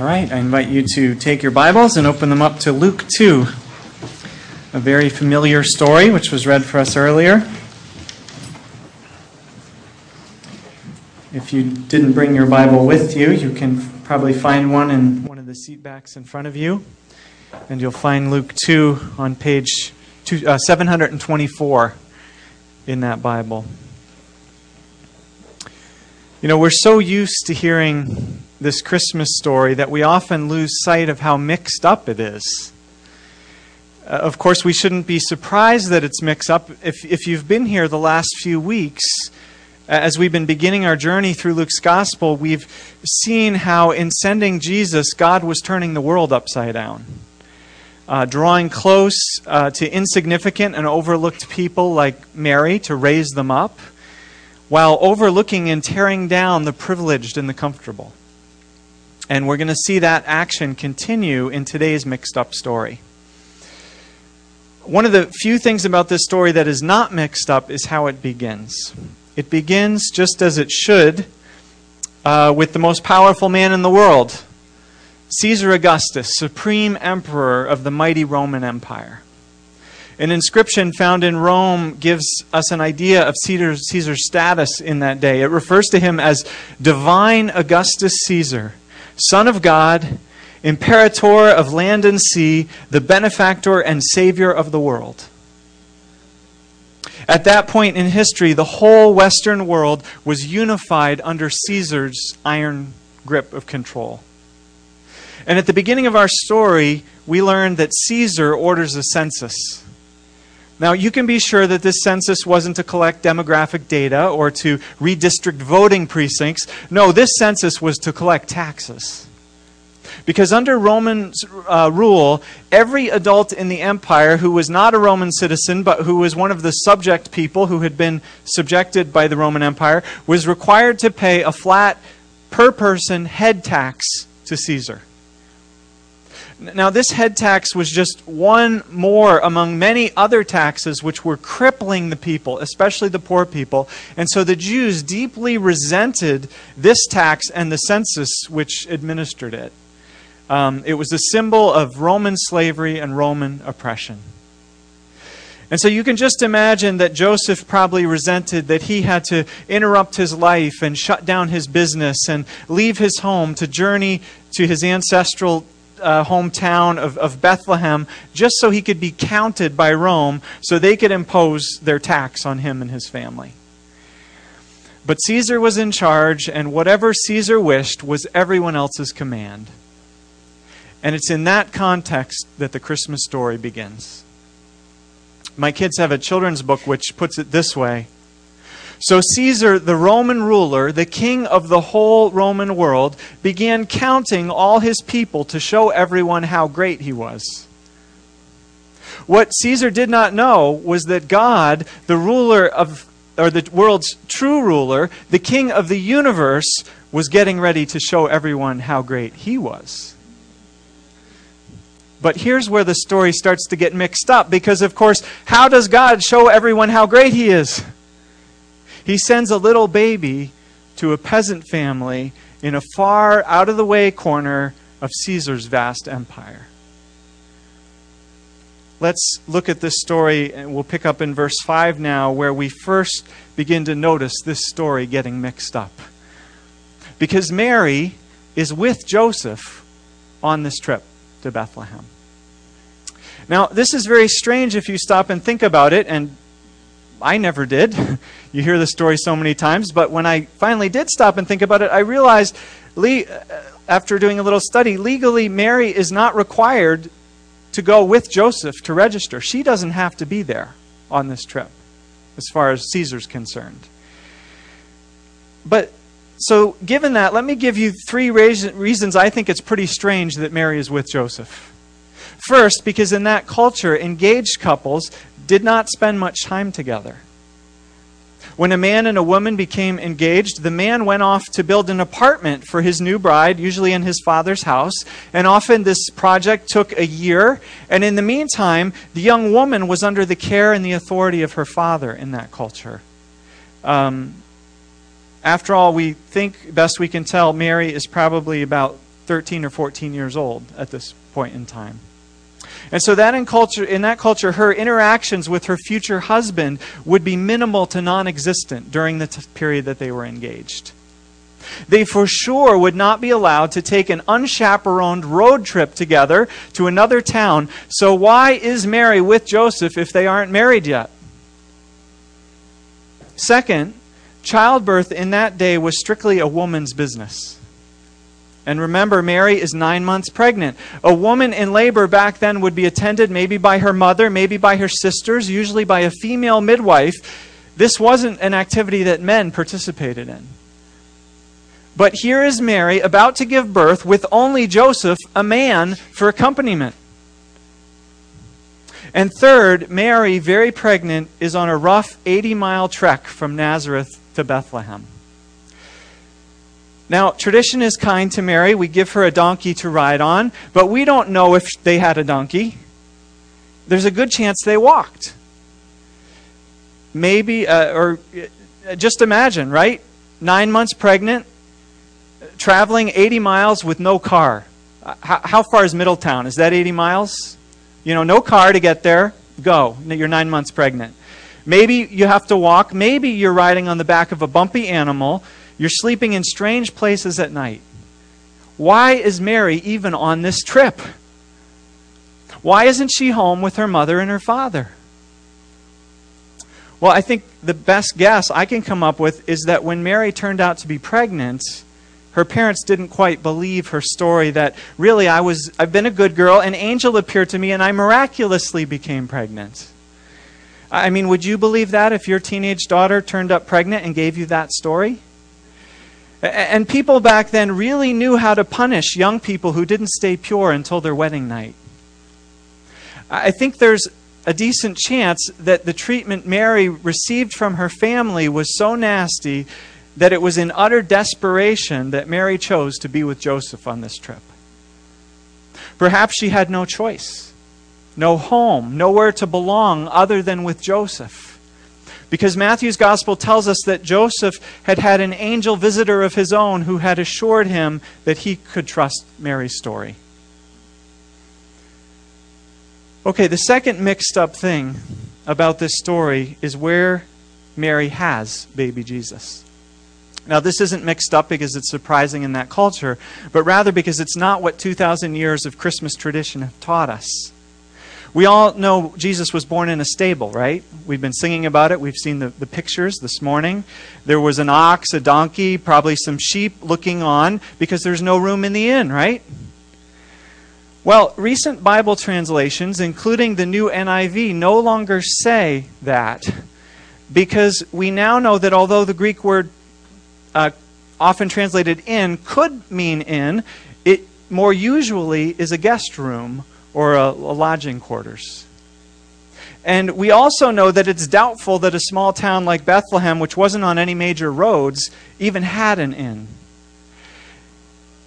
All right, I invite you to take your Bibles and open them up to Luke 2, a very familiar story which was read for us earlier. If you didn't bring your Bible with you, you can probably find one in one of the seat backs in front of you. And you'll find Luke 2 on page two, uh, 724 in that Bible. You know, we're so used to hearing this Christmas story that we often lose sight of how mixed up it is. Uh, of course, we shouldn't be surprised that it's mixed up. If, if you've been here the last few weeks, as we've been beginning our journey through Luke's gospel, we've seen how in sending Jesus, God was turning the world upside down. Uh, drawing close uh, to insignificant and overlooked people like Mary to raise them up, while overlooking and tearing down the privileged and the comfortable. And we're going to see that action continue in today's mixed up story. One of the few things about this story that is not mixed up is how it begins. It begins just as it should uh, with the most powerful man in the world, Caesar Augustus, supreme emperor of the mighty Roman Empire. An inscription found in Rome gives us an idea of Caesar's, Caesar's status in that day. It refers to him as Divine Augustus Caesar Son of God, Imperator of land and sea, the benefactor and savior of the world. At that point in history, the whole Western world was unified under Caesar's iron grip of control. And at the beginning of our story, we learned that Caesar orders a census. Now, you can be sure that this census wasn't to collect demographic data or to redistrict voting precincts. No, this census was to collect taxes. Because under Roman uh, rule, every adult in the empire who was not a Roman citizen, but who was one of the subject people who had been subjected by the Roman Empire, was required to pay a flat per person head tax to Caesar. Now, this head tax was just one more among many other taxes which were crippling the people, especially the poor people. And so the Jews deeply resented this tax and the census which administered it. Um, it was a symbol of Roman slavery and Roman oppression. And so you can just imagine that Joseph probably resented that he had to interrupt his life and shut down his business and leave his home to journey to his ancestral uh, hometown of, of Bethlehem just so he could be counted by Rome so they could impose their tax on him and his family. But Caesar was in charge, and whatever Caesar wished was everyone else's command. And it's in that context that the Christmas story begins. My kids have a children's book which puts it this way so Caesar, the Roman ruler, the king of the whole Roman world, began counting all his people to show everyone how great he was. What Caesar did not know was that God, the ruler of or the world's true ruler, the king of the universe, was getting ready to show everyone how great he was. But here's where the story starts to get mixed up because, of course, how does God show everyone how great he is? He sends a little baby to a peasant family in a far out of the way corner of Caesar's vast empire. Let's look at this story, and we'll pick up in verse 5 now, where we first begin to notice this story getting mixed up. Because Mary is with Joseph on this trip to Bethlehem. Now, this is very strange if you stop and think about it, and I never did. you hear the story so many times, but when I finally did stop and think about it, I realized, le- uh, after doing a little study, legally, Mary is not required to go with Joseph to register. She doesn't have to be there on this trip, as far as Caesar's concerned. But so, given that, let me give you three reasons I think it's pretty strange that Mary is with Joseph. First, because in that culture, engaged couples did not spend much time together. When a man and a woman became engaged, the man went off to build an apartment for his new bride, usually in his father's house. And often this project took a year. And in the meantime, the young woman was under the care and the authority of her father in that culture. Um, after all, we think, best we can tell, Mary is probably about 13 or 14 years old at this point in time. And so that in culture in that culture her interactions with her future husband would be minimal to non-existent during the t- period that they were engaged. They for sure would not be allowed to take an unchaperoned road trip together to another town. So why is Mary with Joseph if they aren't married yet? Second, childbirth in that day was strictly a woman's business. And remember, Mary is nine months pregnant. A woman in labor back then would be attended maybe by her mother, maybe by her sisters, usually by a female midwife. This wasn't an activity that men participated in. But here is Mary about to give birth with only Joseph, a man, for accompaniment. And third, Mary, very pregnant, is on a rough 80 mile trek from Nazareth to Bethlehem. Now, tradition is kind to Mary. We give her a donkey to ride on, but we don't know if they had a donkey. There's a good chance they walked. Maybe, uh, or uh, just imagine, right? Nine months pregnant, traveling 80 miles with no car. Uh, how, how far is Middletown? Is that 80 miles? You know, no car to get there. Go. You're nine months pregnant. Maybe you have to walk. Maybe you're riding on the back of a bumpy animal you're sleeping in strange places at night. Why is Mary even on this trip? Why isn't she home with her mother and her father? Well, I think the best guess I can come up with is that when Mary turned out to be pregnant, her parents didn't quite believe her story that really I was I've been a good girl, an angel appeared to me and I miraculously became pregnant. I mean, would you believe that if your teenage daughter turned up pregnant and gave you that story? And people back then really knew how to punish young people who didn't stay pure until their wedding night. I think there's a decent chance that the treatment Mary received from her family was so nasty that it was in utter desperation that Mary chose to be with Joseph on this trip. Perhaps she had no choice, no home, nowhere to belong other than with Joseph. Because Matthew's gospel tells us that Joseph had had an angel visitor of his own who had assured him that he could trust Mary's story. Okay, the second mixed up thing about this story is where Mary has baby Jesus. Now, this isn't mixed up because it's surprising in that culture, but rather because it's not what 2,000 years of Christmas tradition have taught us. We all know Jesus was born in a stable, right? We've been singing about it. We've seen the, the pictures this morning. There was an ox, a donkey, probably some sheep looking on because there's no room in the inn, right? Well, recent Bible translations, including the new NIV, no longer say that because we now know that although the Greek word uh, often translated in could mean in, it more usually is a guest room or a, a lodging quarters. And we also know that it's doubtful that a small town like Bethlehem, which wasn't on any major roads, even had an inn.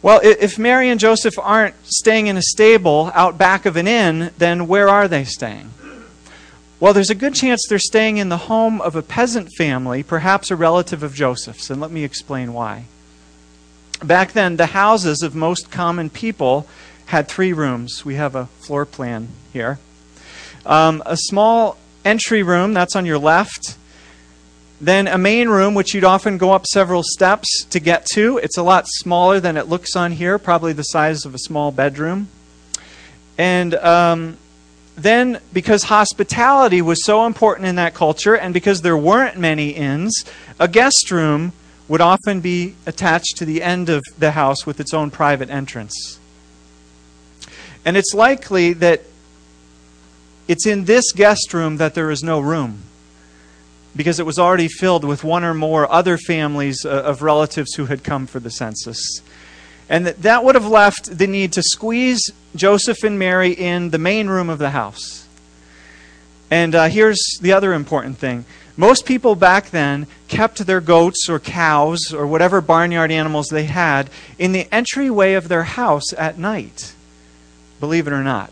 Well, if Mary and Joseph aren't staying in a stable out back of an inn, then where are they staying? Well, there's a good chance they're staying in the home of a peasant family, perhaps a relative of Joseph's, and let me explain why. Back then, the houses of most common people had three rooms. We have a floor plan here. Um, a small entry room, that's on your left. Then a main room, which you'd often go up several steps to get to. It's a lot smaller than it looks on here, probably the size of a small bedroom. And um, then, because hospitality was so important in that culture, and because there weren't many inns, a guest room would often be attached to the end of the house with its own private entrance. And it's likely that it's in this guest room that there is no room because it was already filled with one or more other families uh, of relatives who had come for the census. And that, that would have left the need to squeeze Joseph and Mary in the main room of the house. And uh, here's the other important thing most people back then kept their goats or cows or whatever barnyard animals they had in the entryway of their house at night believe it or not.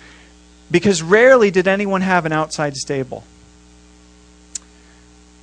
because rarely did anyone have an outside stable.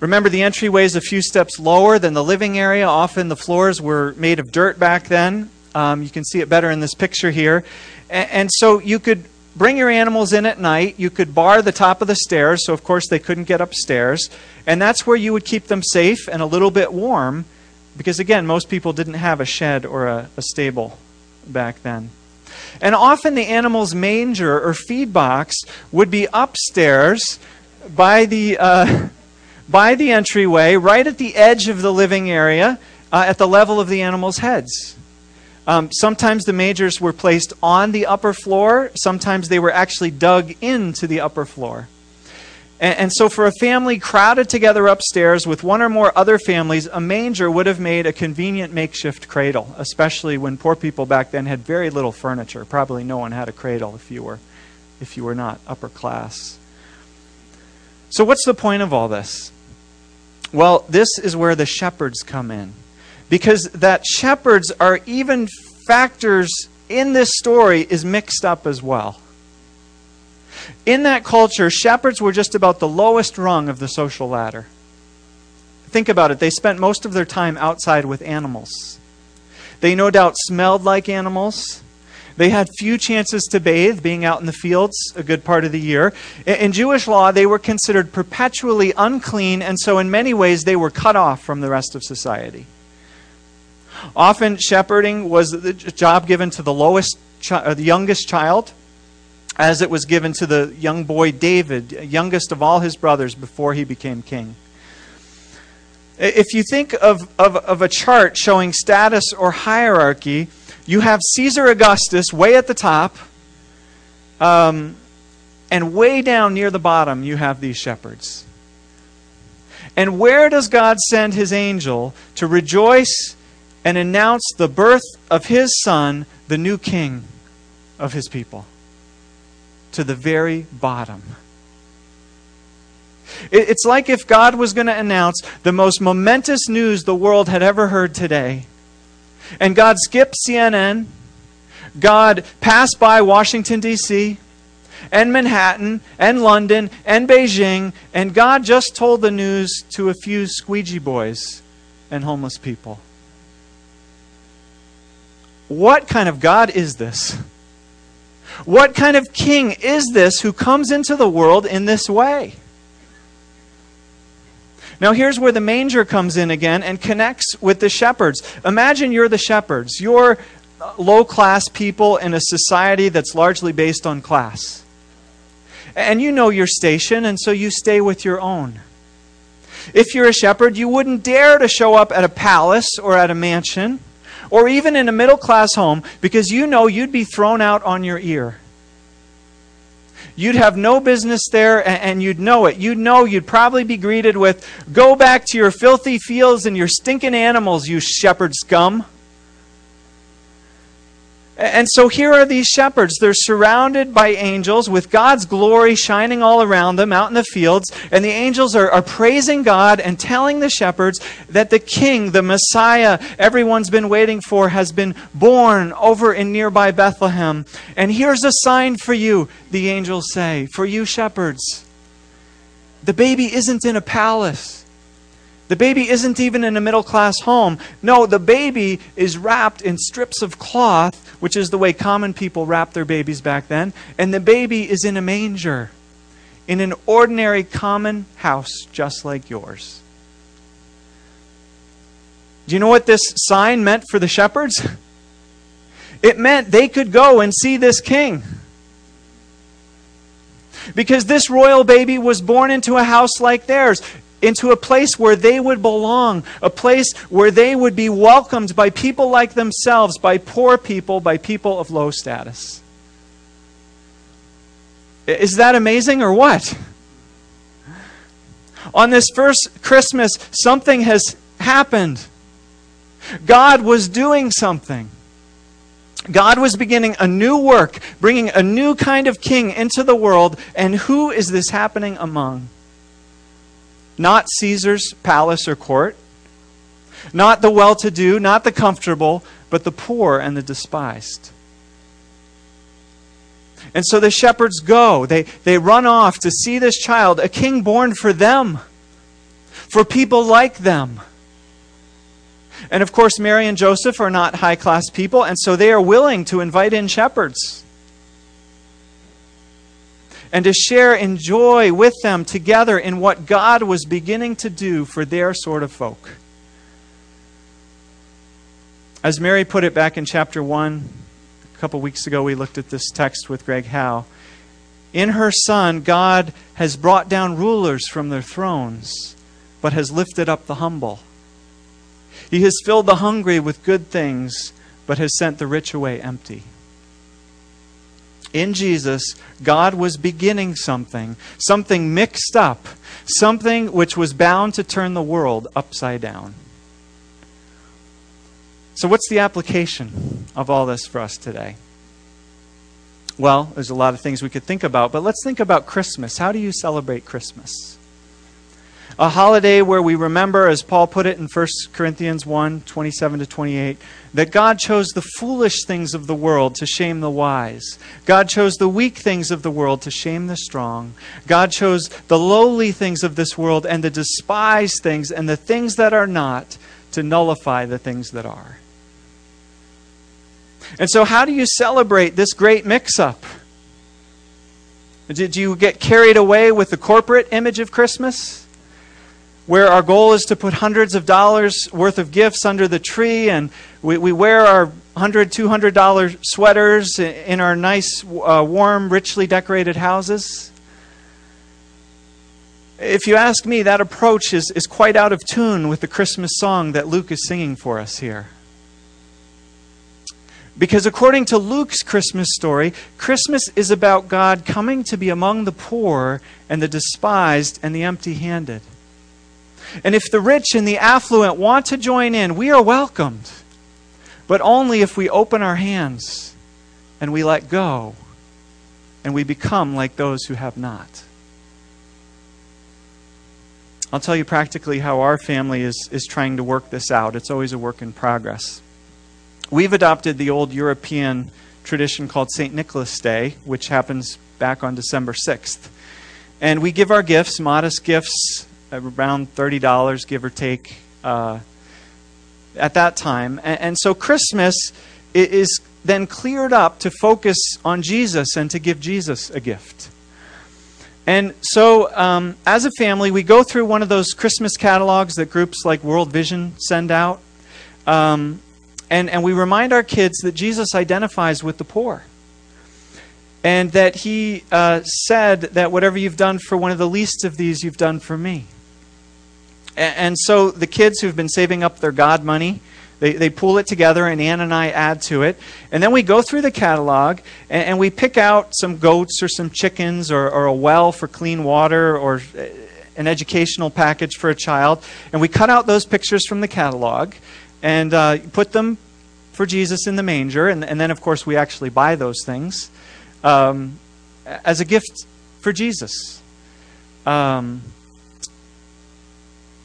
Remember, the entryway is a few steps lower than the living area. Often the floors were made of dirt back then. Um, you can see it better in this picture here. And, and so you could bring your animals in at night. You could bar the top of the stairs, so of course they couldn't get upstairs. And that's where you would keep them safe and a little bit warm, because again, most people didn't have a shed or a, a stable back then. And often the animal's manger or feed box would be upstairs by the, uh, by the entryway, right at the edge of the living area, uh, at the level of the animal's heads. Um, sometimes the mangers were placed on the upper floor, sometimes they were actually dug into the upper floor. And, and, so, for a family crowded together upstairs with one or more other families, a manger would have made a convenient makeshift cradle, especially when poor people back then had very little furniture. Probably no one had a cradle if you were, if you were not upper class. So, what's the point of all this? Well, this is where the shepherds come in. Because that shepherds are even factors in this story is mixed up as well. In that culture, shepherds were just about the lowest rung of the social ladder. Think about it. They spent most of their time outside with animals. They no doubt smelled like animals. They had few chances to bathe, being out in the fields a good part of the year. In Jewish law, they were considered perpetually unclean, and so in many ways they were cut off from the rest of society. Often, shepherding was the job given to the lowest, chi- uh, the youngest child as it was given to the young boy David, youngest of all his brothers before he became king. If you think of, of, of, a chart showing status or hierarchy, you have Caesar Augustus way at the top, um, and way down near the bottom, you have these shepherds. And where does God send his angel to rejoice and announce the birth of his son, the new king of his people? To the very bottom. It's like if God was going to announce the most momentous news the world had ever heard today. And God skipped CNN. God passed by Washington, D.C., and Manhattan, and London, and Beijing, and God just told the news to a few squeegee boys and homeless people. What kind of God is this? What kind of king is this who comes into the world in this way? Now, here's where the manger comes in again and connects with the shepherds. Imagine you're the shepherds. You're uh, low class people in a society that's largely based on class. And you know your station, and so you stay with your own. If you're a shepherd, you wouldn't dare to show up at a palace or at a mansion or even in a middle class home because you know you'd be thrown out on your ear. You'd have no business there and you'd know it. You'd know you'd probably be greeted with, Go back to your filthy fields and your stinking animals, you shepherd scum. And so here are these shepherds. They're surrounded by angels with God's glory shining all around them out in the fields. And the angels are, are praising God and telling the shepherds that the king, the Messiah, everyone's been waiting for, has been born over in nearby Bethlehem. And here's a sign for you, the angels say, for you shepherds. The baby isn't in a palace. The baby isn't even in a middle class home. No, the baby is wrapped in strips of cloth, which is the way common people wrapped their babies back then. And the baby is in a manger, in an ordinary common house just like yours. Do you know what this sign meant for the shepherds? It meant they could go and see this king. Because this royal baby was born into a house like theirs into a place where they would belong, a place where they would be welcomed by people like themselves, by poor people, by people of low status. Is that amazing or what? On this first Christmas, something has happened. God was doing something. God was beginning a new work, bringing a new kind of king into the world. And who is this happening among? Not Caesar's palace or court, not the well to do, not the comfortable, but the poor and the despised. And so the shepherds go. They, they run off to see this child, a king born for them, for people like them. And of course, Mary and Joseph are not high class people, and so they are willing to invite in shepherds and to share in joy with them together in what God was beginning to do for their sort of folk. As Mary put it back in chapter 1, a couple weeks ago, we looked at this text with Greg Howe. In her Son, God has brought down rulers from their thrones, but has lifted up the humble. He has filled the hungry with good things, but has sent the rich away empty in Jesus, God was beginning something, something mixed up, something which was bound to turn the world upside down. So, what's the application of all this for us today? Well, there's a lot of things we could think about, but let's think about Christmas. How do you celebrate Christmas? A holiday where we remember, as Paul put it in 1 Corinthians 1 27 to 28, that God chose the foolish things of the world to shame the wise. God chose the weak things of the world to shame the strong. God chose the lowly things of this world and the despised things and the things that are not to nullify the things that are. And so, how do you celebrate this great mix up? Did you get carried away with the corporate image of Christmas? Where our goal is to put hundreds of dollars worth of gifts under the tree and we, we wear our $100, $200 sweaters in our nice, uh, warm, richly decorated houses. If you ask me, that approach is, is quite out of tune with the Christmas song that Luke is singing for us here. Because according to Luke's Christmas story, Christmas is about God coming to be among the poor and the despised and the empty handed. And if the rich and the affluent want to join in, we are welcomed. But only if we open our hands and we let go and we become like those who have not. I'll tell you practically how our family is, is trying to work this out. It's always a work in progress. We've adopted the old European tradition called St. Nicholas Day, which happens back on December 6th. And we give our gifts, modest gifts, around $30, give or take, uh, at that time. And, and so Christmas is then cleared up to focus on Jesus and to give Jesus a gift. And so, um, as a family, we go through one of those Christmas catalogs that groups like World Vision send out. Um, and, and we remind our kids that Jesus identifies with the poor and that he uh, said that whatever you've done for one of the least of these, you've done for me. And so the kids who've been saving up their God money, they, they pull it together, and Ann and I add to it. And then we go through the catalog and, and we pick out some goats or some chickens or, or a well for clean water or uh, an educational package for a child. And we cut out those pictures from the catalog and uh, put them for Jesus in the manger. And, and, then, of course, we actually buy those things um, as a gift for Jesus. Um,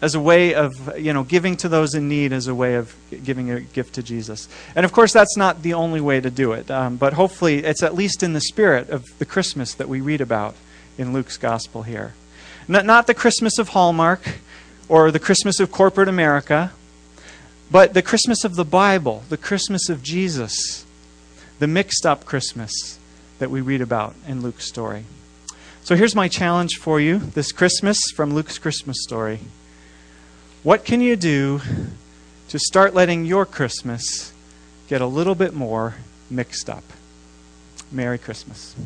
as a way of you know giving to those in need as a way of giving a gift to jesus. And of course that's not the only way to do it um, but hopefully it's at least in the spirit of the christmas that we read about in luke's gospel here. Not, not the christmas of hallmark or the christmas of corporate america but the christmas of the bible the christmas of jesus the mixed up christmas that we read about in luke's story. So here's my challenge for you this christmas from luke's christmas story what can you do to start letting your Christmas get a little bit more mixed up? Merry Christmas.